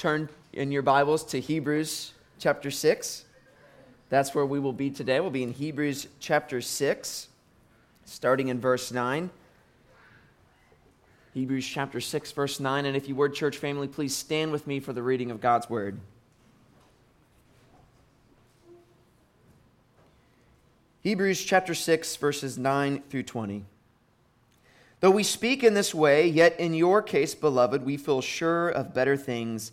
turn in your Bibles to Hebrews chapter 6. That's where we will be today. We'll be in Hebrews chapter 6, starting in verse 9. Hebrews chapter 6, verse 9. And if you were church family, please stand with me for the reading of God's word. Hebrews chapter 6, verses 9 through 20. Though we speak in this way, yet in your case, beloved, we feel sure of better things,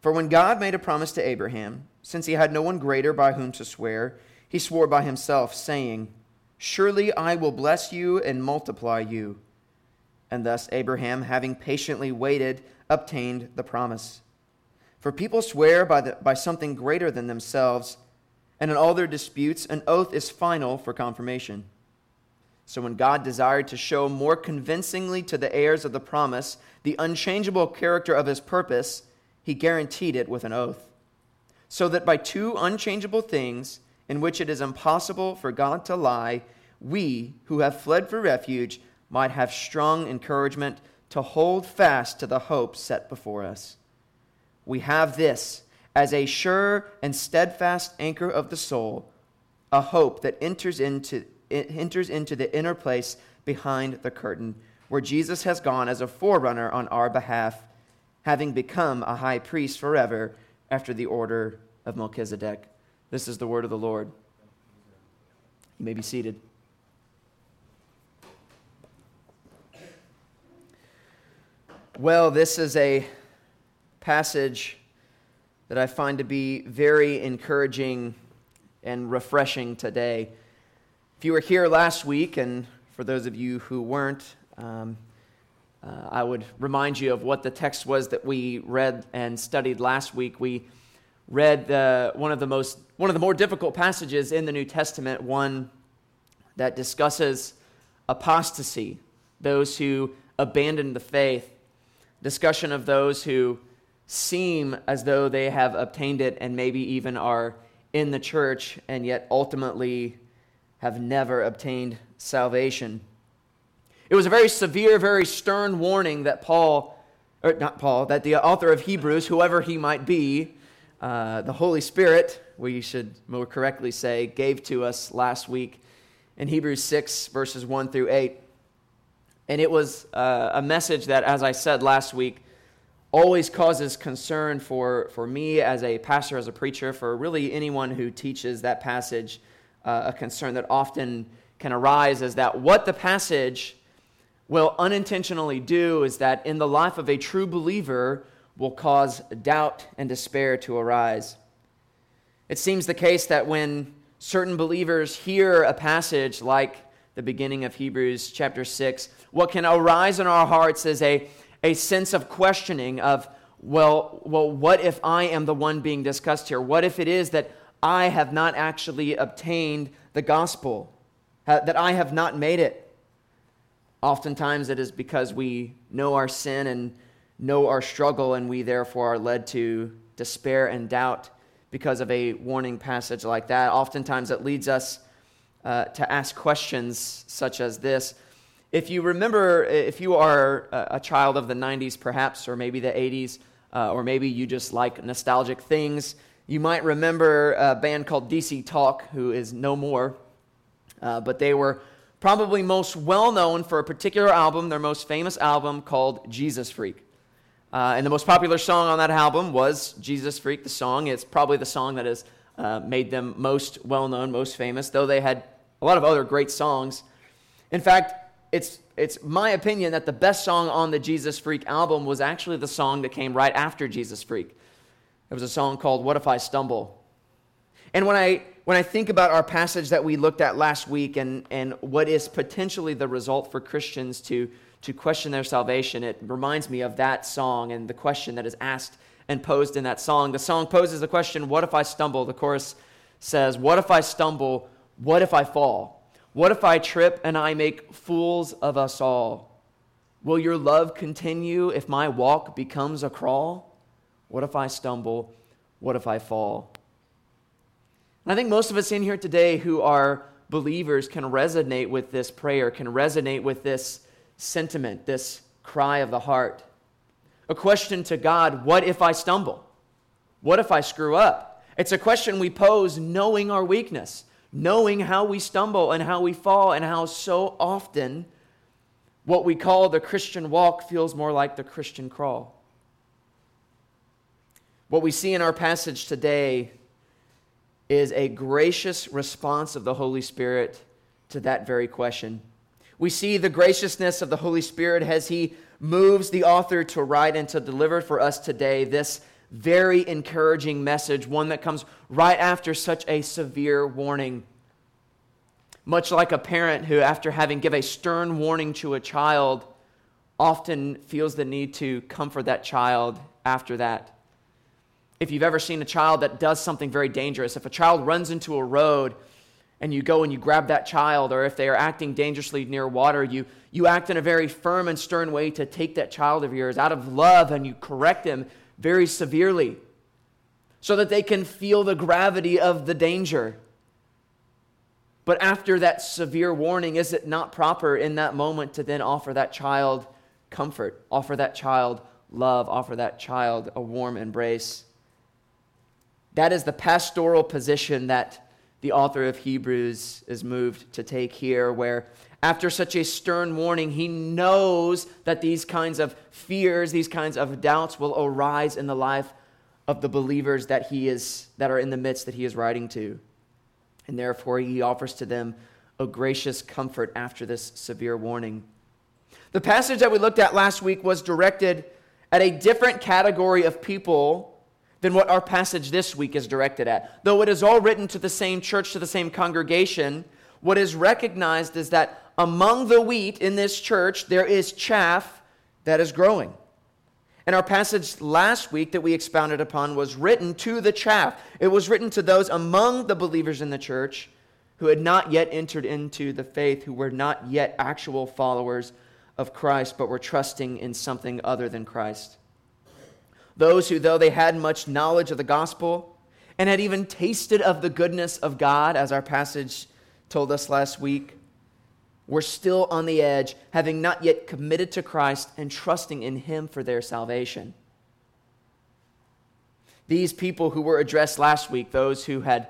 For when God made a promise to Abraham, since he had no one greater by whom to swear, he swore by himself, saying, Surely I will bless you and multiply you. And thus Abraham, having patiently waited, obtained the promise. For people swear by, the, by something greater than themselves, and in all their disputes, an oath is final for confirmation. So when God desired to show more convincingly to the heirs of the promise the unchangeable character of his purpose, he guaranteed it with an oath. So that by two unchangeable things, in which it is impossible for God to lie, we who have fled for refuge might have strong encouragement to hold fast to the hope set before us. We have this as a sure and steadfast anchor of the soul, a hope that enters into enters into the inner place behind the curtain, where Jesus has gone as a forerunner on our behalf, having become a high priest forever after the order of Melchizedek. This is the word of the Lord. You may be seated. Well, this is a passage that I find to be very encouraging and refreshing today. If you were here last week, and for those of you who weren't, um, uh, I would remind you of what the text was that we read and studied last week. We read the, one of the most one of the more difficult passages in the New Testament, one that discusses apostasy, those who abandon the faith, discussion of those who seem as though they have obtained it and maybe even are in the church and yet ultimately have never obtained salvation. It was a very severe, very stern warning that Paul, or not Paul, that the author of Hebrews, whoever he might be, uh, the Holy Spirit, we should more correctly say, gave to us last week in Hebrews 6, verses 1 through 8. And it was uh, a message that, as I said last week, always causes concern for, for me as a pastor, as a preacher, for really anyone who teaches that passage uh, a concern that often can arise is that what the passage will unintentionally do is that in the life of a true believer will cause doubt and despair to arise. It seems the case that when certain believers hear a passage like the beginning of Hebrews chapter 6, what can arise in our hearts is a, a sense of questioning of, well, well, what if I am the one being discussed here? What if it is that I have not actually obtained the gospel, that I have not made it. Oftentimes it is because we know our sin and know our struggle, and we therefore are led to despair and doubt because of a warning passage like that. Oftentimes it leads us uh, to ask questions such as this. If you remember, if you are a child of the 90s, perhaps, or maybe the 80s, uh, or maybe you just like nostalgic things, you might remember a band called DC Talk, who is no more, uh, but they were probably most well known for a particular album, their most famous album called Jesus Freak. Uh, and the most popular song on that album was Jesus Freak, the song. It's probably the song that has uh, made them most well known, most famous, though they had a lot of other great songs. In fact, it's, it's my opinion that the best song on the Jesus Freak album was actually the song that came right after Jesus Freak. It was a song called What If I Stumble? And when I, when I think about our passage that we looked at last week and, and what is potentially the result for Christians to, to question their salvation, it reminds me of that song and the question that is asked and posed in that song. The song poses the question, What if I stumble? The chorus says, What if I stumble? What if I fall? What if I trip and I make fools of us all? Will your love continue if my walk becomes a crawl? What if I stumble? What if I fall? And I think most of us in here today who are believers can resonate with this prayer, can resonate with this sentiment, this cry of the heart. A question to God what if I stumble? What if I screw up? It's a question we pose knowing our weakness, knowing how we stumble and how we fall, and how so often what we call the Christian walk feels more like the Christian crawl. What we see in our passage today is a gracious response of the Holy Spirit to that very question. We see the graciousness of the Holy Spirit as He moves the author to write and to deliver for us today this very encouraging message, one that comes right after such a severe warning. Much like a parent who, after having give a stern warning to a child, often feels the need to comfort that child after that if you've ever seen a child that does something very dangerous, if a child runs into a road and you go and you grab that child, or if they are acting dangerously near water, you, you act in a very firm and stern way to take that child of yours out of love and you correct them very severely so that they can feel the gravity of the danger. But after that severe warning, is it not proper in that moment to then offer that child comfort, offer that child love, offer that child a warm embrace? That is the pastoral position that the author of Hebrews is moved to take here, where after such a stern warning, he knows that these kinds of fears, these kinds of doubts will arise in the life of the believers that he is that are in the midst that he is writing to. And therefore he offers to them a gracious comfort after this severe warning. The passage that we looked at last week was directed at a different category of people than what our passage this week is directed at. Though it is all written to the same church, to the same congregation, what is recognized is that among the wheat in this church, there is chaff that is growing. And our passage last week that we expounded upon was written to the chaff. It was written to those among the believers in the church who had not yet entered into the faith, who were not yet actual followers of Christ, but were trusting in something other than Christ. Those who, though they had much knowledge of the gospel and had even tasted of the goodness of God, as our passage told us last week, were still on the edge, having not yet committed to Christ and trusting in Him for their salvation. These people who were addressed last week, those who had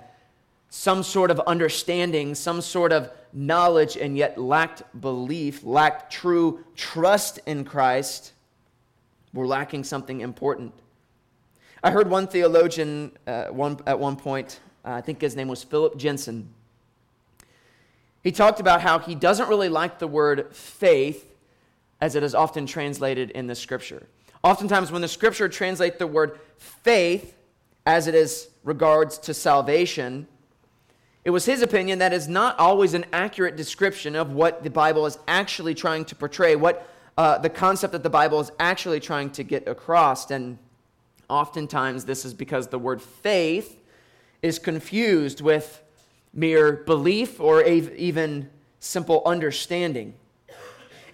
some sort of understanding, some sort of knowledge, and yet lacked belief, lacked true trust in Christ, we're lacking something important. I heard one theologian uh, one, at one point, uh, I think his name was Phillip Jensen. He talked about how he doesn't really like the word faith as it is often translated in the scripture. Oftentimes, when the scripture translates the word faith as it is regards to salvation, it was his opinion that is not always an accurate description of what the Bible is actually trying to portray, what uh, the concept that the Bible is actually trying to get across. And oftentimes, this is because the word faith is confused with mere belief or even simple understanding.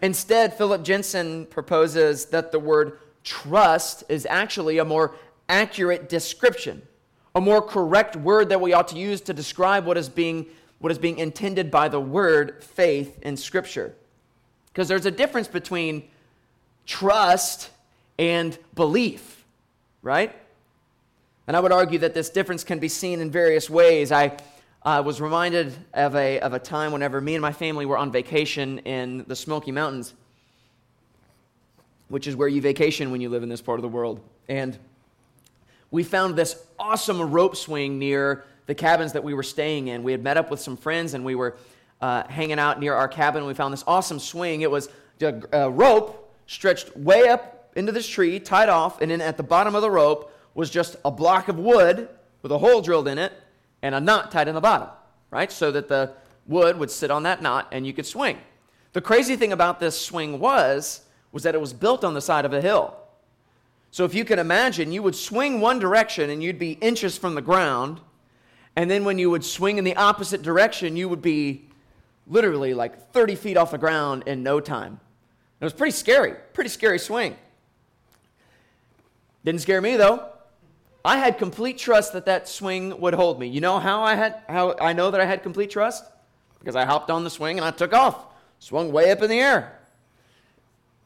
Instead, Phillip Jensen proposes that the word trust is actually a more accurate description, a more correct word that we ought to use to describe what is being, what is being intended by the word faith in Scripture. Because there's a difference between trust and belief, right? And I would argue that this difference can be seen in various ways. I uh, was reminded of a, of a time whenever me and my family were on vacation in the Smoky Mountains, which is where you vacation when you live in this part of the world. And we found this awesome rope swing near the cabins that we were staying in. We had met up with some friends and we were uh, hanging out near our cabin. We found this awesome swing. It was a, rope stretched way up into this tree, tied off, and then at the bottom of the rope was just a block of wood with a hole drilled in it and a knot tied in the bottom, right? So that the wood would sit on that knot and you could swing. The crazy thing about this swing was was that it was built on the side of a hill. So if you can imagine, you would swing one direction and you'd be inches from the ground, And then when you would swing in the opposite direction, you would be literally like 30 feet off the ground in no time. It was pretty scary, pretty scary swing. Didn't scare me though. I had complete trust that that swing would hold me. You know how I had how I know that I had complete trust? Because I hopped on the swing and I took off, swung way up in the air.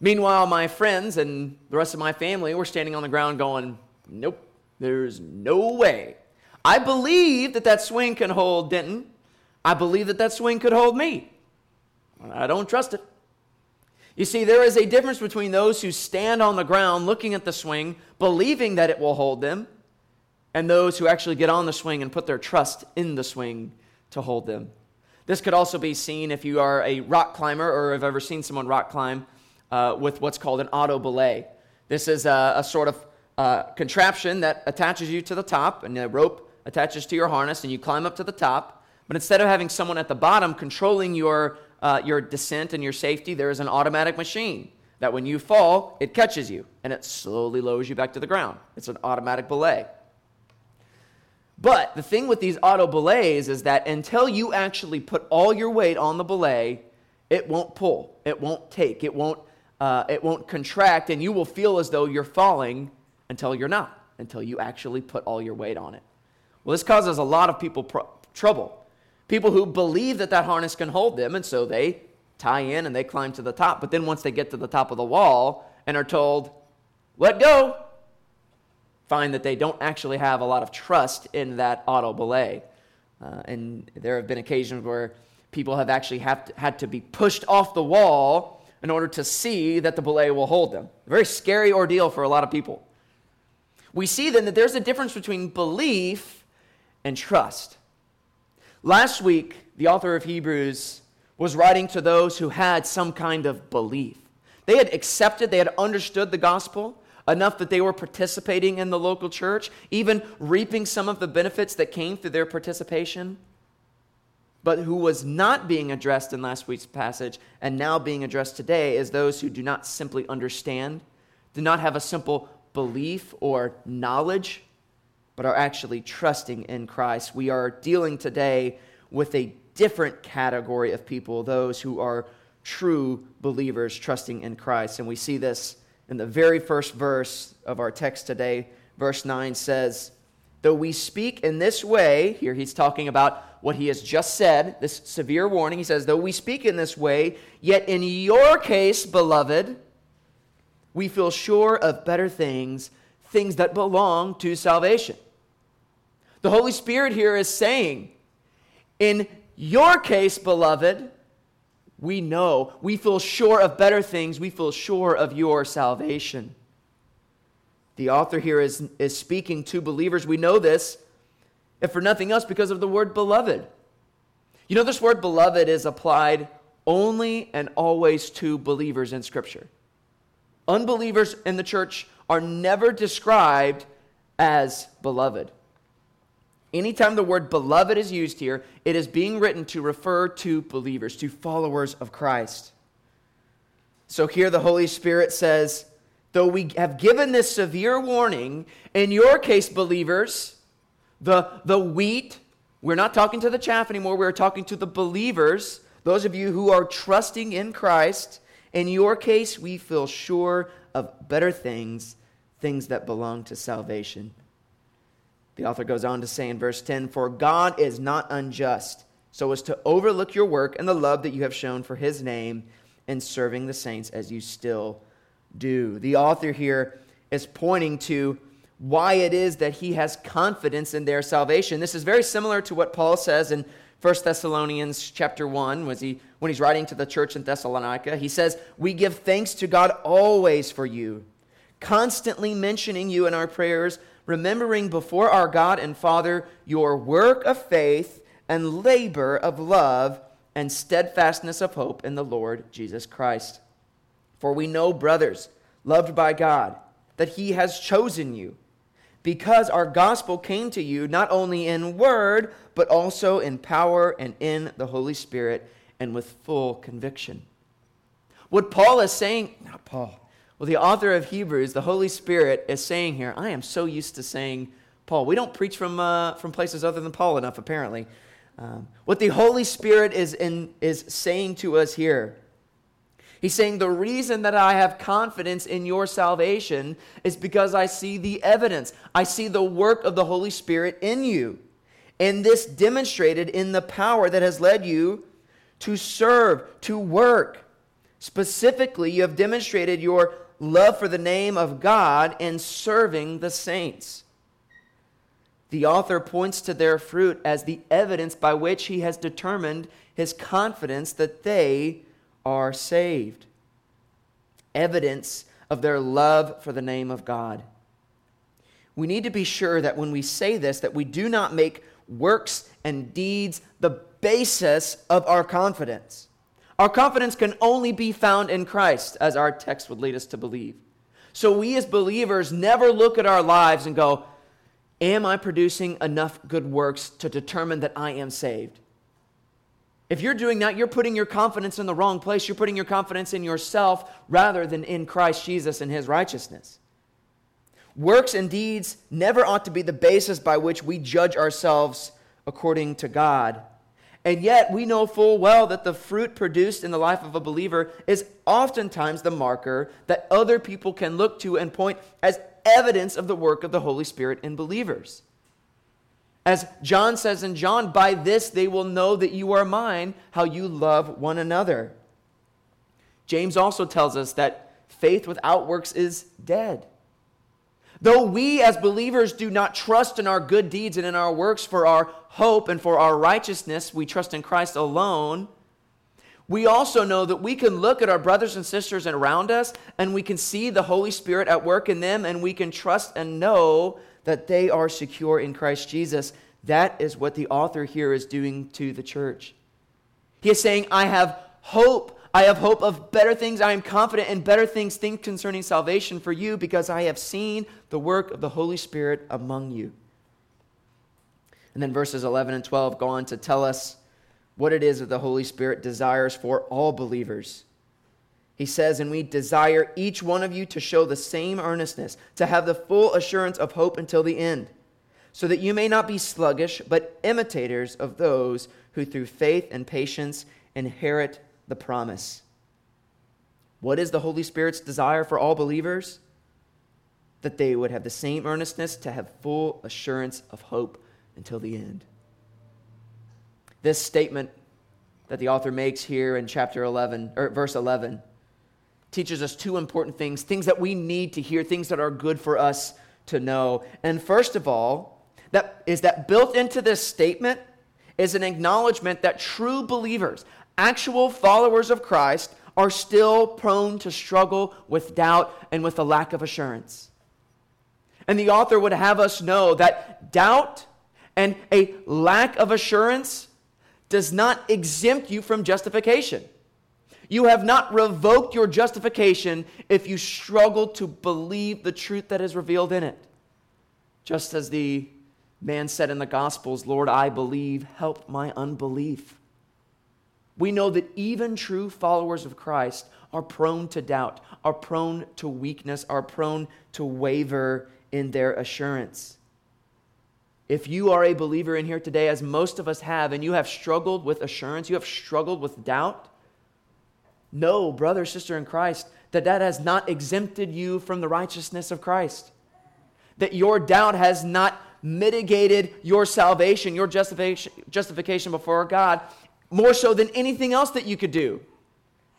Meanwhile, my friends and the rest of my family were standing on the ground going, "Nope, there's no way." I believe that that swing can hold Denton. I believe that that swing could hold me. I don't trust it. You see, there is a difference between those who stand on the ground looking at the swing, believing that it will hold them, and those who actually get on the swing and put their trust in the swing to hold them. This could also be seen if you are a rock climber or have ever seen someone rock climb uh, with what's called an auto belay. This is a, a sort of uh, contraption that attaches you to the top, and the rope attaches to your harness, and you climb up to the top. But instead of having someone at the bottom controlling your, uh, your descent and your safety, there is an automatic machine that when you fall, it catches you and it slowly lowers you back to the ground. It's an automatic belay. But the thing with these auto belays is that until you actually put all your weight on the belay, it won't pull, it won't take, it won't, uh, it won't contract, and you will feel as though you're falling until you're not, until you actually put all your weight on it. Well, this causes a lot of people trouble. People who believe that that harness can hold them, and so they tie in and they climb to the top. But then once they get to the top of the wall and are told, let go, find that they don't actually have a lot of trust in that auto belay. Uh, and there have been occasions where people have actually have to, had to be pushed off the wall in order to see that the belay will hold them. A very scary ordeal for a lot of people. We see then that there's a difference between belief and trust. Last week, the author of Hebrews was writing to those who had some kind of belief. They had accepted, they had understood the gospel, enough that they were participating in the local church, even reaping some of the benefits that came through their participation. But who was not being addressed in last week's passage and now being addressed today is those who do not simply understand, do not have a simple belief or knowledge, but are actually trusting in Christ. We are dealing today with a different category of people, those who are true believers trusting in Christ. And we see this in the very first verse of our text today, verse 9 says, Though we speak in this way, here he's talking about what he has just said, this severe warning. He says, Though we speak in this way, yet in your case, beloved, we feel sure of better things, things that belong to salvation. The Holy Spirit here is saying, In your case, beloved, we know, we feel sure of better things, we feel sure of your salvation. The author here is, is speaking to believers. We know this, if for nothing else, because of the word beloved. You know, this word beloved is applied only and always to believers in Scripture. Unbelievers in the church are never described as beloved. Anytime the word beloved is used here, it is being written to refer to believers, to followers of Christ. So here the Holy Spirit says, though we have given this severe warning, in your case, believers, the, the wheat, we're not talking to the chaff anymore, we're talking to the believers, those of you who are trusting in Christ. In your case, we feel sure of better things, things that belong to salvation. The author goes on to say in verse 10 For God is not unjust, so as to overlook your work and the love that you have shown for his name in serving the saints as you still do. The author here is pointing to why it is that he has confidence in their salvation. This is very similar to what Paul says in 1 Thessalonians chapter 1 was he, when he's writing to the church in Thessalonica. He says, We give thanks to God always for you, constantly mentioning you in our prayers remembering before our God and Father your work of faith and labor of love and steadfastness of hope in the Lord Jesus Christ. For we know, brothers, loved by God, that He has chosen you, because our gospel came to you not only in word, but also in power and in the Holy Spirit and with full conviction. What Paul is saying, not Paul, well, the author of Hebrews, the Holy Spirit, is saying here, I am so used to saying Paul. We don't preach from, uh, from places other than Paul enough, apparently. Um, what the Holy Spirit is, in, is saying to us here He's saying, The reason that I have confidence in your salvation is because I see the evidence. I see the work of the Holy Spirit in you. And this demonstrated in the power that has led you to serve, to work. Specifically, you have demonstrated your love for the name of God and serving the saints. The author points to their fruit as the evidence by which he has determined his confidence that they are saved. Evidence of their love for the name of God. We need to be sure that when we say this that we do not make works and deeds the basis of our confidence. Our confidence can only be found in Christ, as our text would lead us to believe. So we as believers never look at our lives and go, Am I producing enough good works to determine that I am saved? If you're doing that, you're putting your confidence in the wrong place. You're putting your confidence in yourself rather than in Christ Jesus and his righteousness. Works and deeds never ought to be the basis by which we judge ourselves according to God. And yet, we know full well that the fruit produced in the life of a believer is oftentimes the marker that other people can look to and point as evidence of the work of the Holy Spirit in believers. As John says in John, by this they will know that you are mine, how you love one another. James also tells us that faith without works is dead. Though we as believers do not trust in our good deeds and in our works for our hope and for our righteousness, we trust in Christ alone. We also know that we can look at our brothers and sisters around us and we can see the Holy Spirit at work in them and we can trust and know that they are secure in Christ Jesus. That is what the author here is doing to the church. He is saying, I have hope. I have hope of better things. I am confident in better things, things concerning salvation for you, because I have seen the work of the Holy Spirit among you. And then verses 11 and 12 go on to tell us what it is that the Holy Spirit desires for all believers. He says, And we desire each one of you to show the same earnestness, to have the full assurance of hope until the end, so that you may not be sluggish, but imitators of those who through faith and patience inherit the promise. What is the Holy Spirit's desire for all believers? That they would have the same earnestness to have full assurance of hope until the end. This statement that the author makes here in chapter 11, or verse 11, teaches us two important things, things that we need to hear, things that are good for us to know. And first of all, that is that built into this statement is an acknowledgement that true believers, actual followers of Christ, are still prone to struggle with doubt and with a lack of assurance. And the author would have us know that doubt and a lack of assurance does not exempt you from justification. You have not revoked your justification if you struggle to believe the truth that is revealed in it. Just as the man said in the Gospels, Lord, I believe, help my unbelief. We know that even true followers of Christ are prone to doubt, are prone to weakness, are prone to waver in their assurance. If you are a believer in here today, as most of us have, and you have struggled with assurance, you have struggled with doubt, know, brother, sister in Christ, that that has not exempted you from the righteousness of Christ. That your doubt has not mitigated your salvation, your justification, justification before God, more so than anything else that you could do.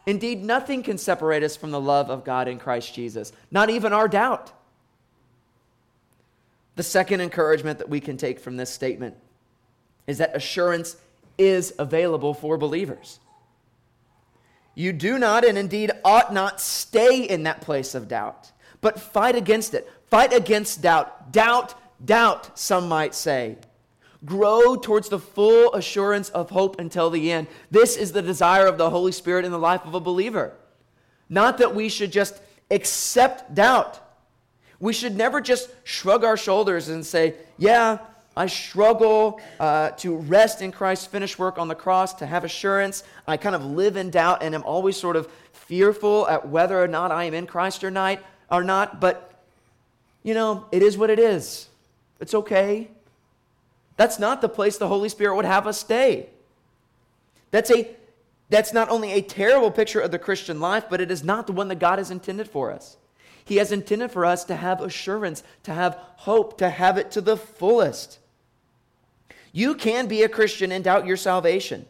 Indeed, nothing can separate us from the love of God in Christ Jesus, not even our doubt. The second encouragement that we can take from this statement is that assurance is available for believers. You do not, and indeed ought not, stay in that place of doubt, but fight against it. Fight against doubt. Doubt, doubt, some might say. Grow towards the full assurance of hope until the end. This is the desire of the Holy Spirit in the life of a believer. Not that we should just accept doubt. We should never just shrug our shoulders and say, Yeah, I struggle uh, to rest in Christ's finished work on the cross, to have assurance. I kind of live in doubt and am always sort of fearful at whether or not I am in Christ or not. Or not. But, you know, it is what it is. It's okay. That's not the place the Holy Spirit would have us stay. That's a that's not only a terrible picture of the Christian life, but it is not the one that God has intended for us. He has intended for us to have assurance, to have hope, to have it to the fullest. You can be a Christian and doubt your salvation,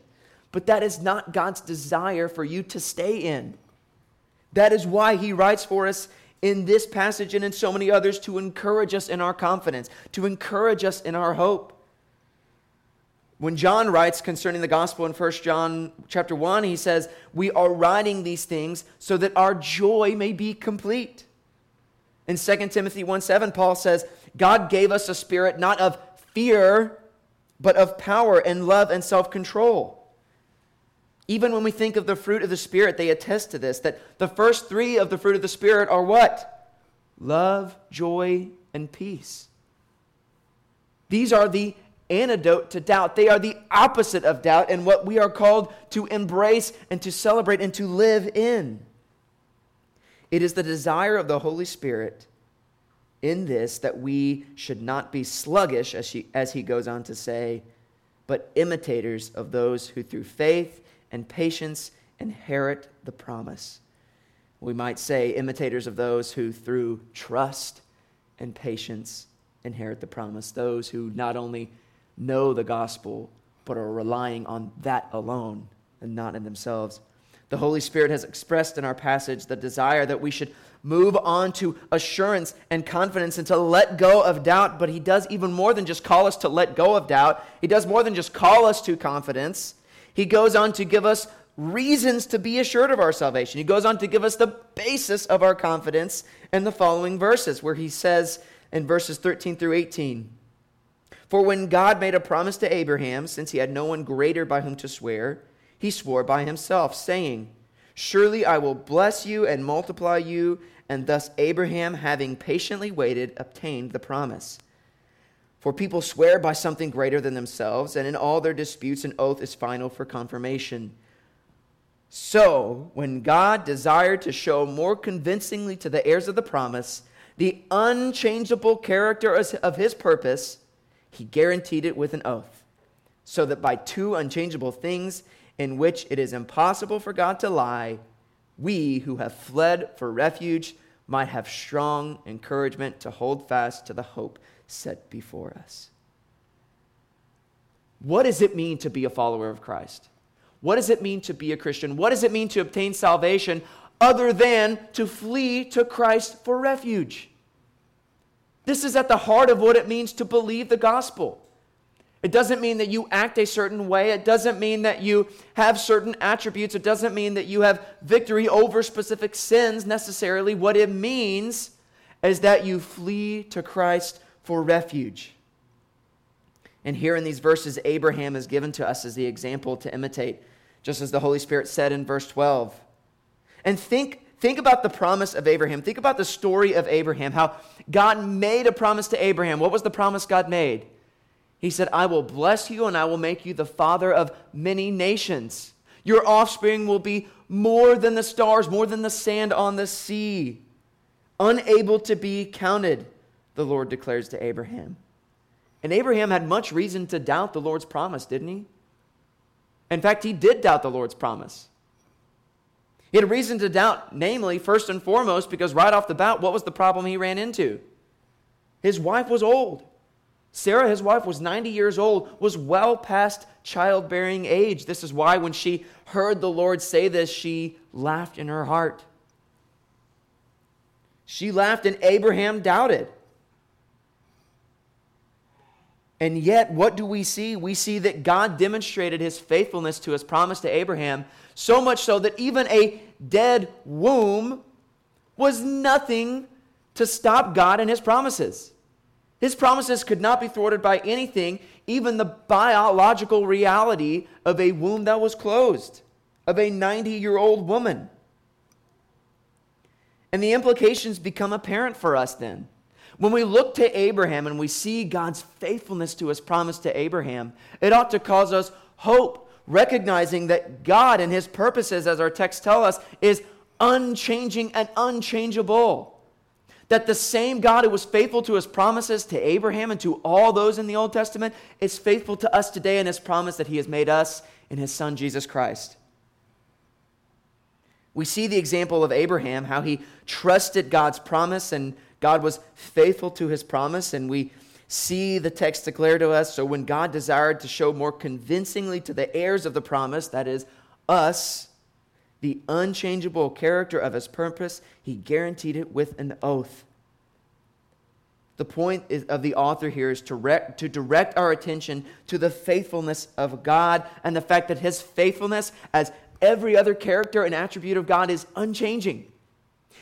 but that is not God's desire for you to stay in. That is why He writes for us in this passage and in so many others to encourage us in our confidence, to encourage us in our hope. When John writes concerning the gospel in 1 John chapter 1, he says, "We are writing these things so that our joy may be complete." In 2 Timothy 1 7, Paul says, God gave us a spirit not of fear, but of power and love and self control. Even when we think of the fruit of the Spirit, they attest to this that the first three of the fruit of the Spirit are what? Love, joy, and peace. These are the antidote to doubt. They are the opposite of doubt and what we are called to embrace and to celebrate and to live in. It is the desire of the Holy Spirit in this that we should not be sluggish, as, she, as he goes on to say, but imitators of those who through faith and patience inherit the promise. We might say, imitators of those who through trust and patience inherit the promise. Those who not only know the gospel, but are relying on that alone and not in themselves. The Holy Spirit has expressed in our passage the desire that we should move on to assurance and confidence and to let go of doubt. But He does even more than just call us to let go of doubt, He does more than just call us to confidence. He goes on to give us reasons to be assured of our salvation. He goes on to give us the basis of our confidence in the following verses, where He says in verses 13 through 18 For when God made a promise to Abraham, since he had no one greater by whom to swear, he swore by himself, saying, Surely I will bless you and multiply you. And thus Abraham, having patiently waited, obtained the promise. For people swear by something greater than themselves, and in all their disputes, an oath is final for confirmation. So, when God desired to show more convincingly to the heirs of the promise the unchangeable character of his purpose, he guaranteed it with an oath, so that by two unchangeable things in which it is impossible for God to lie, we who have fled for refuge might have strong encouragement to hold fast to the hope set before us. What does it mean to be a follower of Christ? What does it mean to be a Christian? What does it mean to obtain salvation other than to flee to Christ for refuge? This is at the heart of what it means to believe the gospel. It doesn't mean that you act a certain way. It doesn't mean that you have certain attributes. It doesn't mean that you have victory over specific sins necessarily. What it means is that you flee to Christ for refuge. And here in these verses, Abraham is given to us as the example to imitate, just as the Holy Spirit said in verse 12. And think, think about the promise of Abraham. Think about the story of Abraham, how God made a promise to Abraham. What was the promise God made? He said, I will bless you and I will make you the father of many nations. Your offspring will be more than the stars, more than the sand on the sea, unable to be counted, the Lord declares to Abraham. And Abraham had much reason to doubt the Lord's promise, didn't he? In fact, he did doubt the Lord's promise. He had reason to doubt, namely, first and foremost, because right off the bat, what was the problem he ran into? His wife was old. Sarah, his wife, was 90 years old, was well past childbearing age. This is why when she heard the Lord say this, she laughed in her heart. She laughed, and Abraham doubted. And yet, what do we see? We see that God demonstrated his faithfulness to his promise to Abraham, so much so that even a dead womb was nothing to stop God and his promises. His promises could not be thwarted by anything, even the biological reality of a womb that was closed, of a 90 year old woman. And the implications become apparent for us then. When we look to Abraham and we see God's faithfulness to his promise to Abraham, it ought to cause us hope, recognizing that God and his purposes, as our texts tell us, is unchanging and unchangeable That the same God who was faithful to his promises to Abraham and to all those in the Old Testament is faithful to us today in his promise that he has made us in his son Jesus Christ. We see the example of Abraham, how he trusted God's promise and God was faithful to his promise. And we see the text declare to us so when God desired to show more convincingly to the heirs of the promise, that is, us, the unchangeable character of his purpose, he guaranteed it with an oath. The point of the author here is to, to direct our attention to the faithfulness of God and the fact that his faithfulness, as every other character and attribute of God, is unchanging.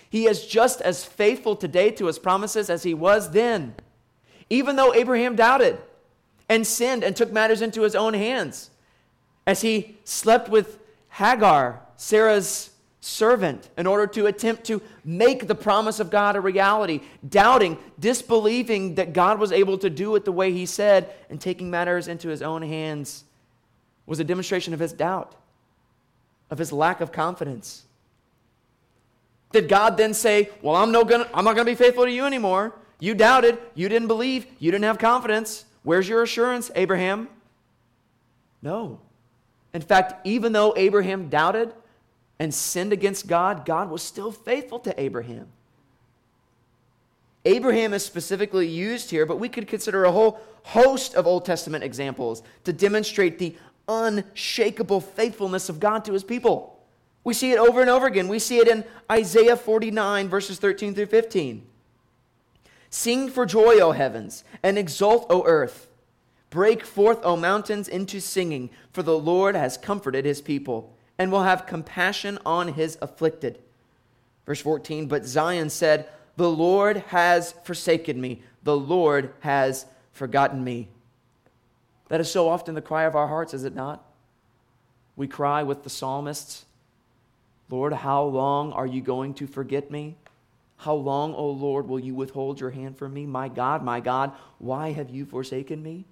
He is just as faithful today to his promises as he was then. Even though Abraham doubted and sinned and took matters into his own hands, as he slept with Hagar, Sarah's servant, in order to attempt to make the promise of God a reality, doubting, disbelieving that God was able to do it the way he said, and taking matters into his own hands was a demonstration of his doubt, of his lack of confidence. Did God then say, Well, I'm, no gonna, I'm not going to be faithful to you anymore? You doubted, you didn't believe, you didn't have confidence. Where's your assurance, Abraham? No. In fact, even though Abraham doubted and sinned against God, God was still faithful to Abraham. Abraham is specifically used here, but we could consider a whole host of Old Testament examples to demonstrate the unshakable faithfulness of God to his people. We see it over and over again. We see it in Isaiah 49, verses 13 through 15. Sing for joy, O heavens, and exult, O earth. Break forth, O mountains, into singing, for the Lord has comforted his people and will have compassion on his afflicted. Verse 14 But Zion said, The Lord has forsaken me, the Lord has forgotten me. That is so often the cry of our hearts, is it not? We cry with the psalmists, Lord, how long are you going to forget me? How long, O Lord, will you withhold your hand from me? My God, my God, why have you forsaken me?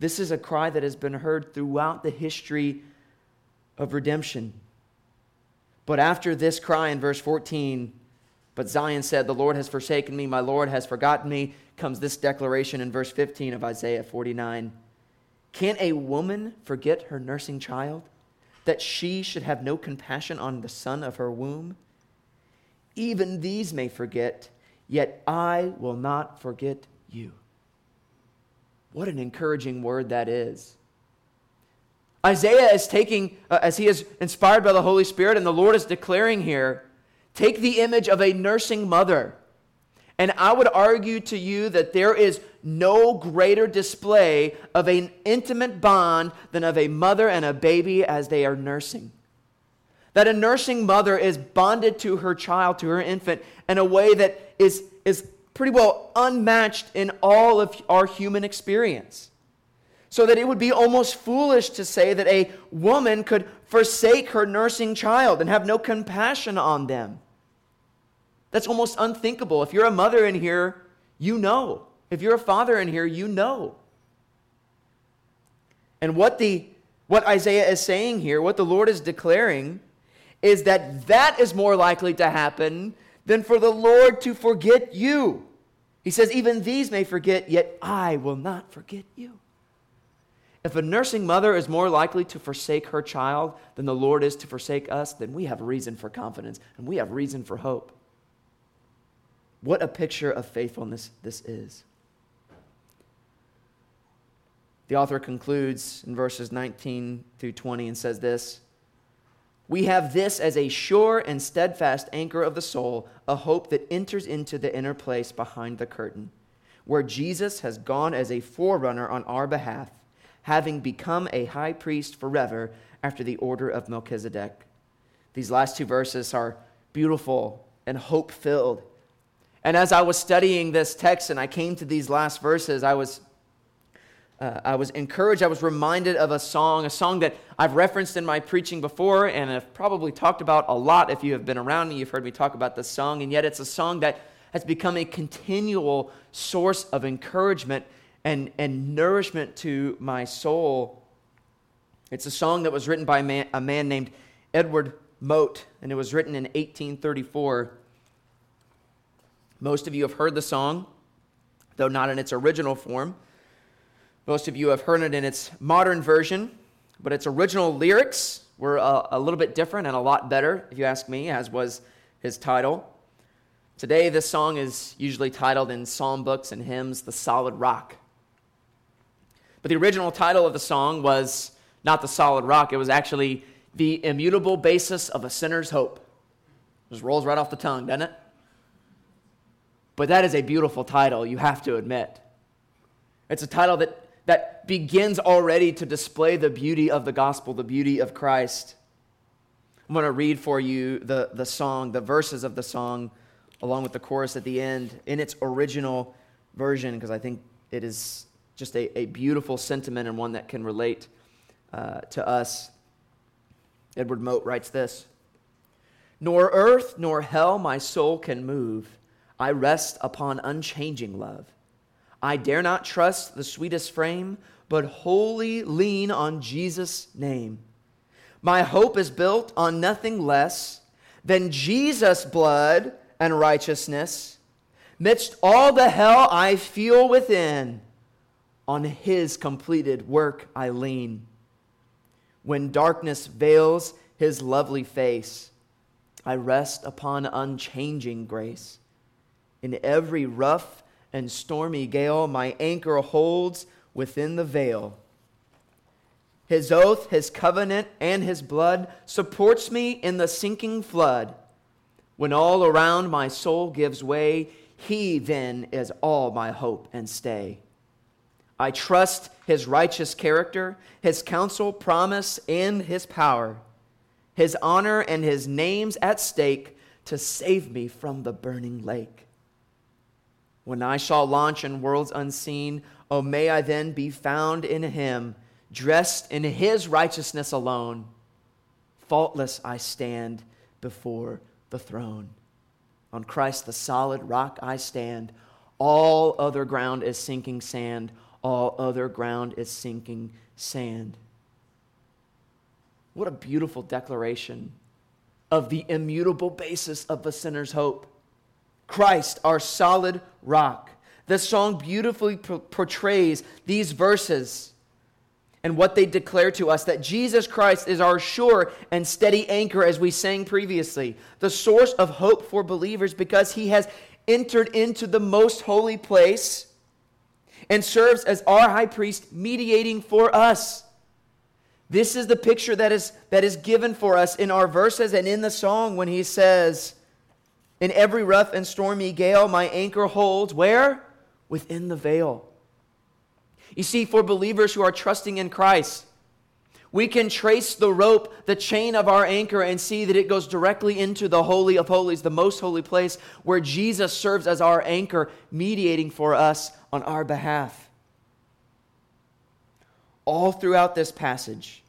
This is a cry that has been heard throughout the history of redemption. But after this cry in verse 14, but Zion said, The Lord has forsaken me, my Lord has forgotten me, comes this declaration in verse 15 of Isaiah 49. Can a woman forget her nursing child, that she should have no compassion on the son of her womb? Even these may forget, yet I will not forget you. What an encouraging word that is. Isaiah is taking, uh, as he is inspired by the Holy Spirit, and the Lord is declaring here, take the image of a nursing mother. And I would argue to you that there is no greater display of an intimate bond than of a mother and a baby as they are nursing. That a nursing mother is bonded to her child, to her infant, in a way that is, is pretty well unmatched in all of our human experience. So that it would be almost foolish to say that a woman could forsake her nursing child and have no compassion on them. That's almost unthinkable. If you're a mother in here, you know. If you're a father in here, you know. And what the what Isaiah is saying here, what the Lord is declaring is that that is more likely to happen than for the Lord to forget you. He says, Even these may forget, yet I will not forget you. If a nursing mother is more likely to forsake her child than the Lord is to forsake us, then we have reason for confidence and we have reason for hope. What a picture of faithfulness this is. The author concludes in verses 19 through 20 and says this we have this as a sure and steadfast anchor of the soul, a hope that enters into the inner place behind the curtain, where Jesus has gone as a forerunner on our behalf, having become a high priest forever after the order of Melchizedek. These last two verses are beautiful and hope filled. And as I was studying this text and I came to these last verses, I was uh, I was encouraged. I was reminded of a song, a song that I've referenced in my preaching before and have probably talked about a lot. If you have been around me, you've heard me talk about this song. And yet, it's a song that has become a continual source of encouragement and, and nourishment to my soul. It's a song that was written by a man, a man named Edward Mote, and it was written in 1834. Most of you have heard the song, though not in its original form. Most of you have heard it in its modern version, but its original lyrics were a, a little bit different and a lot better, if you ask me, as was his title. Today, this song is usually titled in psalm books and hymns, The Solid Rock. But the original title of the song was not The Solid Rock, it was actually The Immutable Basis of a Sinner's Hope. Just rolls right off the tongue, doesn't it? But that is a beautiful title, you have to admit. It's a title that, that begins already to display the beauty of the gospel, the beauty of Christ. I'm going to read for you the, the song, the verses of the song along with the chorus at the end in its original version because I think it is just a, a beautiful sentiment and one that can relate uh, to us. Edward Mote writes this Nor earth nor hell my soul can move. I rest upon unchanging love. I dare not trust the sweetest frame, but wholly lean on Jesus' name. My hope is built on nothing less than Jesus' blood and righteousness. Midst all the hell I feel within, on his completed work I lean. When darkness veils his lovely face, I rest upon unchanging grace. In every rough and stormy gale, my anchor holds within the veil. His oath, his covenant, and his blood supports me in the sinking flood. When all around my soul gives way, he then is all my hope and stay. I trust his righteous character, his counsel, promise, and his power, his honor and his names at stake to save me from the burning lake. When I shall launch in worlds unseen, oh, may I then be found in him, dressed in his righteousness alone. Faultless I stand before the throne. On Christ, the solid rock, I stand. All other ground is sinking sand. All other ground is sinking sand. What a beautiful declaration of the immutable basis of the sinner's hope. Christ, our solid rock. This song beautifully portrays these verses and what they declare to us that Jesus Christ is our sure and steady anchor, as we sang previously, the source of hope for believers because he has entered into the most holy place and serves as our high priest, mediating for us. This is the picture that is, that is given for us in our verses and in the song when he says, In every rough and stormy gale, my anchor holds where? Within the veil. You see, for believers who are trusting in Christ, we can trace the rope, the chain of our anchor, and see that it goes directly into the Holy of Holies, the most holy place, where Jesus serves as our anchor, mediating for us on our behalf. All throughout this passage,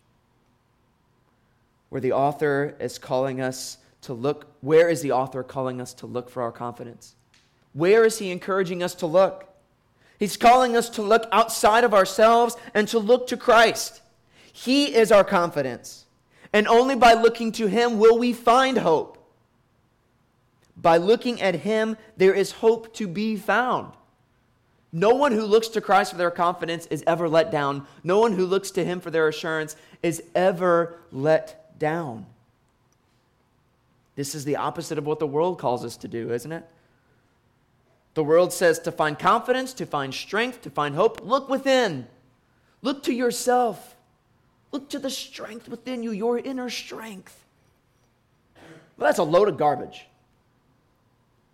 where the author is calling us to look, where is the author calling us to look for our confidence? Where is he encouraging us to look? He's calling us to look outside of ourselves and to look to Christ. He is our confidence. And only by looking to Him will we find hope. By looking at Him, there is hope to be found. No one who looks to Christ for their confidence is ever let down. No one who looks to Him for their assurance is ever let down. This is the opposite of what the world calls us to do, isn't it? The world says to find confidence, to find strength, to find hope, look within. Look to yourself. Look to the strength within you, your inner strength. Well, that's a load of garbage.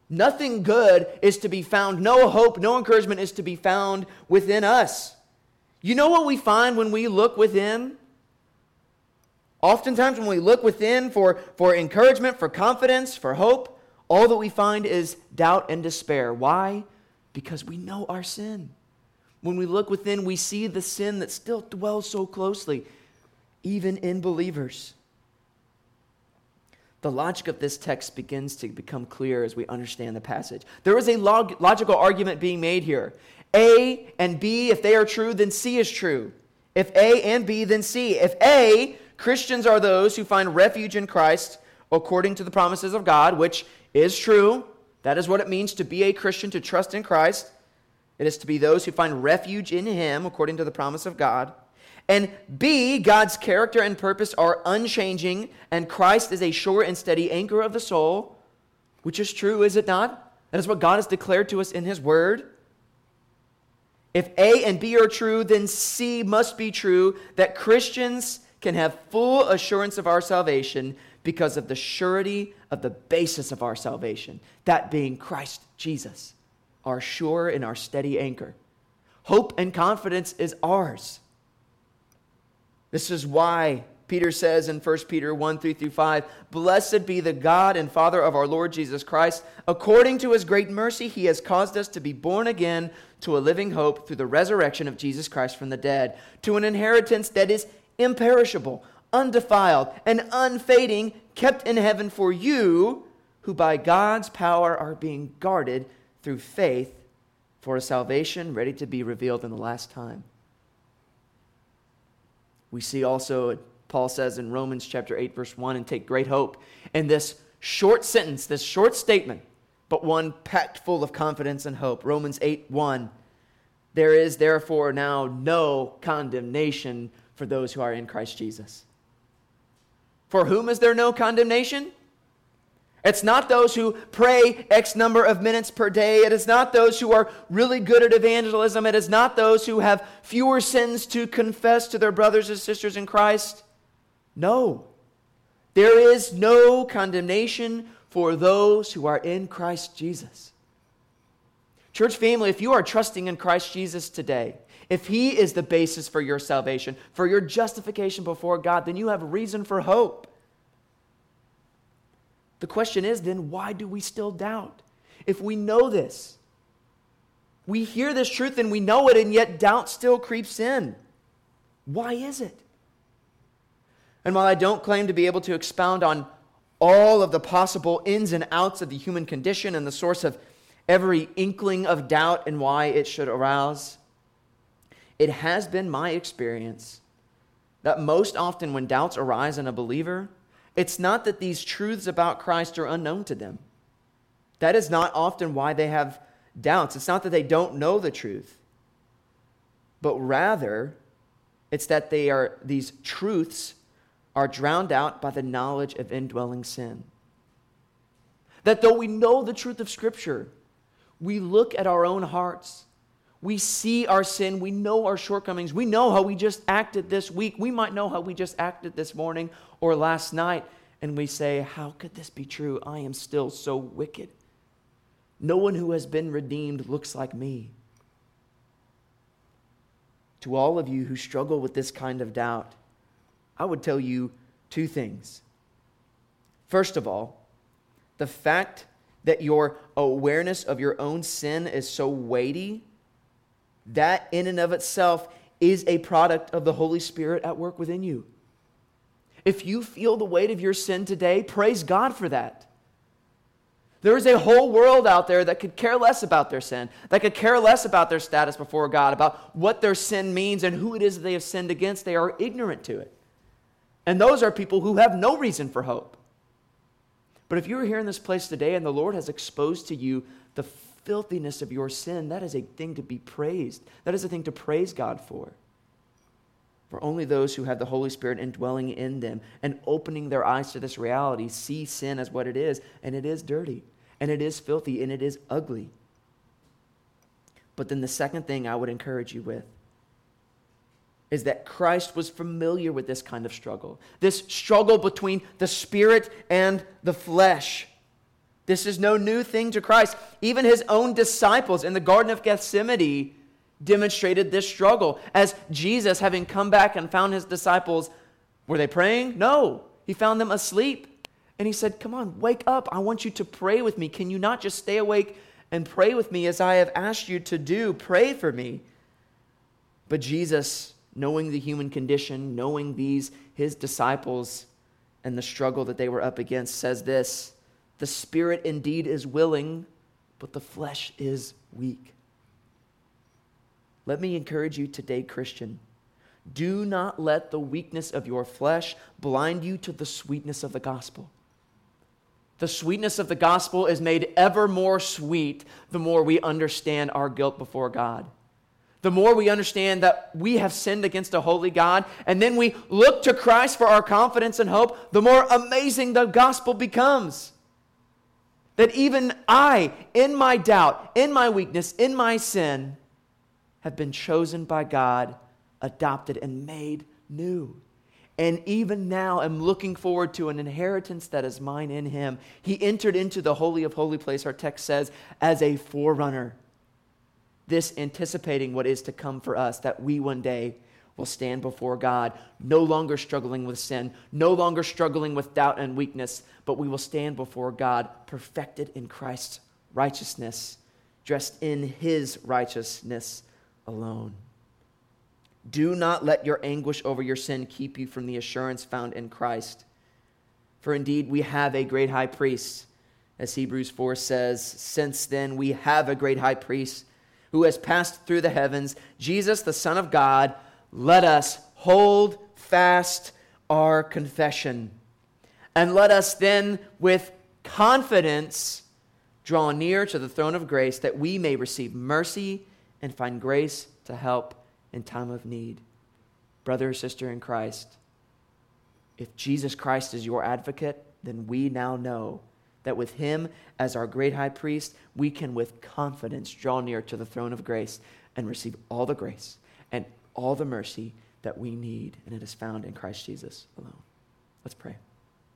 Nothing good is to be found, no hope, no encouragement is to be found within us. You know what we find when we look within? Oftentimes, when we look within for, for encouragement, for confidence, for hope, all that we find is doubt and despair. Why? Because we know our sin. When we look within, we see the sin that still dwells so closely, even in believers. The logic of this text begins to become clear as we understand the passage. There is a log- logical argument being made here. A and B, if they are true, then C is true. If A and B, then C. If A, Christians are those who find refuge in Christ according to the promises of God, which is true. That is what it means to be a Christian, to trust in Christ. It is to be those who find refuge in Him according to the promise of God. And B, God's character and purpose are unchanging, and Christ is a sure and steady anchor of the soul, which is true, is it not? That is what God has declared to us in His Word. If A and B are true, then C must be true that Christians can have full assurance of our salvation because of the surety of the basis of our salvation, that being Christ Jesus, our sure and our steady anchor. Hope and confidence is ours. This is why Peter says in 1 Peter 1 3 through 5 Blessed be the God and Father of our Lord Jesus Christ. According to his great mercy, he has caused us to be born again to a living hope through the resurrection of Jesus Christ from the dead, to an inheritance that is imperishable, undefiled, and unfading, kept in heaven for you, who by God's power are being guarded through faith for a salvation ready to be revealed in the last time. We see also Paul says in Romans chapter 8, verse 1, and take great hope in this short sentence, this short statement, but one packed full of confidence and hope. Romans 8, 1. There is therefore now no condemnation for those who are in Christ Jesus. For whom is there no condemnation? It's not those who pray X number of minutes per day. It is not those who are really good at evangelism. It is not those who have fewer sins to confess to their brothers and sisters in Christ. No. There is no condemnation for those who are in Christ Jesus. Church family, if you are trusting in Christ Jesus today, if He is the basis for your salvation, for your justification before God, then you have reason for hope. The question is then, why do we still doubt? If we know this, we hear this truth and we know it, and yet doubt still creeps in. Why is it? And while I don't claim to be able to expound on all of the possible ins and outs of the human condition and the source of every inkling of doubt and why it should arouse, it has been my experience that most often when doubts arise in a believer, it's not that these truths about Christ are unknown to them. That is not often why they have doubts. It's not that they don't know the truth, but rather it's that they are these truths are drowned out by the knowledge of indwelling sin. That though we know the truth of Scripture, we look at our own hearts. We see our sin. We know our shortcomings. We know how we just acted this week. We might know how we just acted this morning or last night. And we say, How could this be true? I am still so wicked. No one who has been redeemed looks like me. To all of you who struggle with this kind of doubt, I would tell you two things. First of all, the fact that your awareness of your own sin is so weighty, that in and of itself is a product of the Holy Spirit at work within you. If you feel the weight of your sin today, praise God for that. There is a whole world out there that could care less about their sin, that could care less about their status before God, about what their sin means and who it is that they have sinned against. They are ignorant to it. And those are people who have no reason for hope. But if you're here in this place today and the Lord has exposed to you the filthiness of your sin, that is a thing to be praised. That is a thing to praise God for. For only those who have the Holy Spirit indwelling in them and opening their eyes to this reality see sin as what it is, and it is dirty, and it is filthy, and it is ugly. But then the second thing I would encourage you with is that Christ was familiar with this kind of struggle, this struggle between the spirit and the flesh. This is no new thing to Christ. Even his own disciples in the Garden of Gethsemane demonstrated this struggle. As Jesus, having come back and found his disciples, were they praying? No. He found them asleep. And he said, Come on, wake up. I want you to pray with me. Can you not just stay awake and pray with me as I have asked you to do? Pray for me. But Jesus knowing the human condition, knowing these, his disciples, and the struggle that they were up against, says this The spirit indeed is willing, but the flesh is weak. Let me encourage you today, Christian. Do not let the weakness of your flesh blind you to the sweetness of the gospel. The sweetness of the gospel is made ever more sweet the more we understand our guilt before God. The more we understand that we have sinned against a holy God, and then we look to Christ for our confidence and hope, the more amazing the gospel becomes. That even I, in my doubt, in my weakness, in my sin, have been chosen by God, adopted, and made new. And even now am looking forward to an inheritance that is mine in him. He entered into the Holy of Holy place, our text says, as a forerunner. This anticipating what is to come for us, that we one day will stand before God, no longer struggling with sin, no longer struggling with doubt and weakness, but we will stand before God perfected in Christ's righteousness, dressed in his righteousness alone. Do not let your anguish over your sin keep you from the assurance found in Christ. For indeed, we have a great high priest, as Hebrews 4 says. Since then, we have a great high priest who has passed through the heavens, Jesus, the Son of God. Let us hold fast our confession. And let us then, with confidence, draw near to the throne of grace that we may receive mercy and find grace to help in time of need. Brother or sister in Christ, if Jesus Christ is your advocate, then we now know that with him as our great high priest, we can with confidence draw near to the throne of grace and receive all the grace and all the mercy that we need, and it is found in Christ Jesus alone. Let's pray.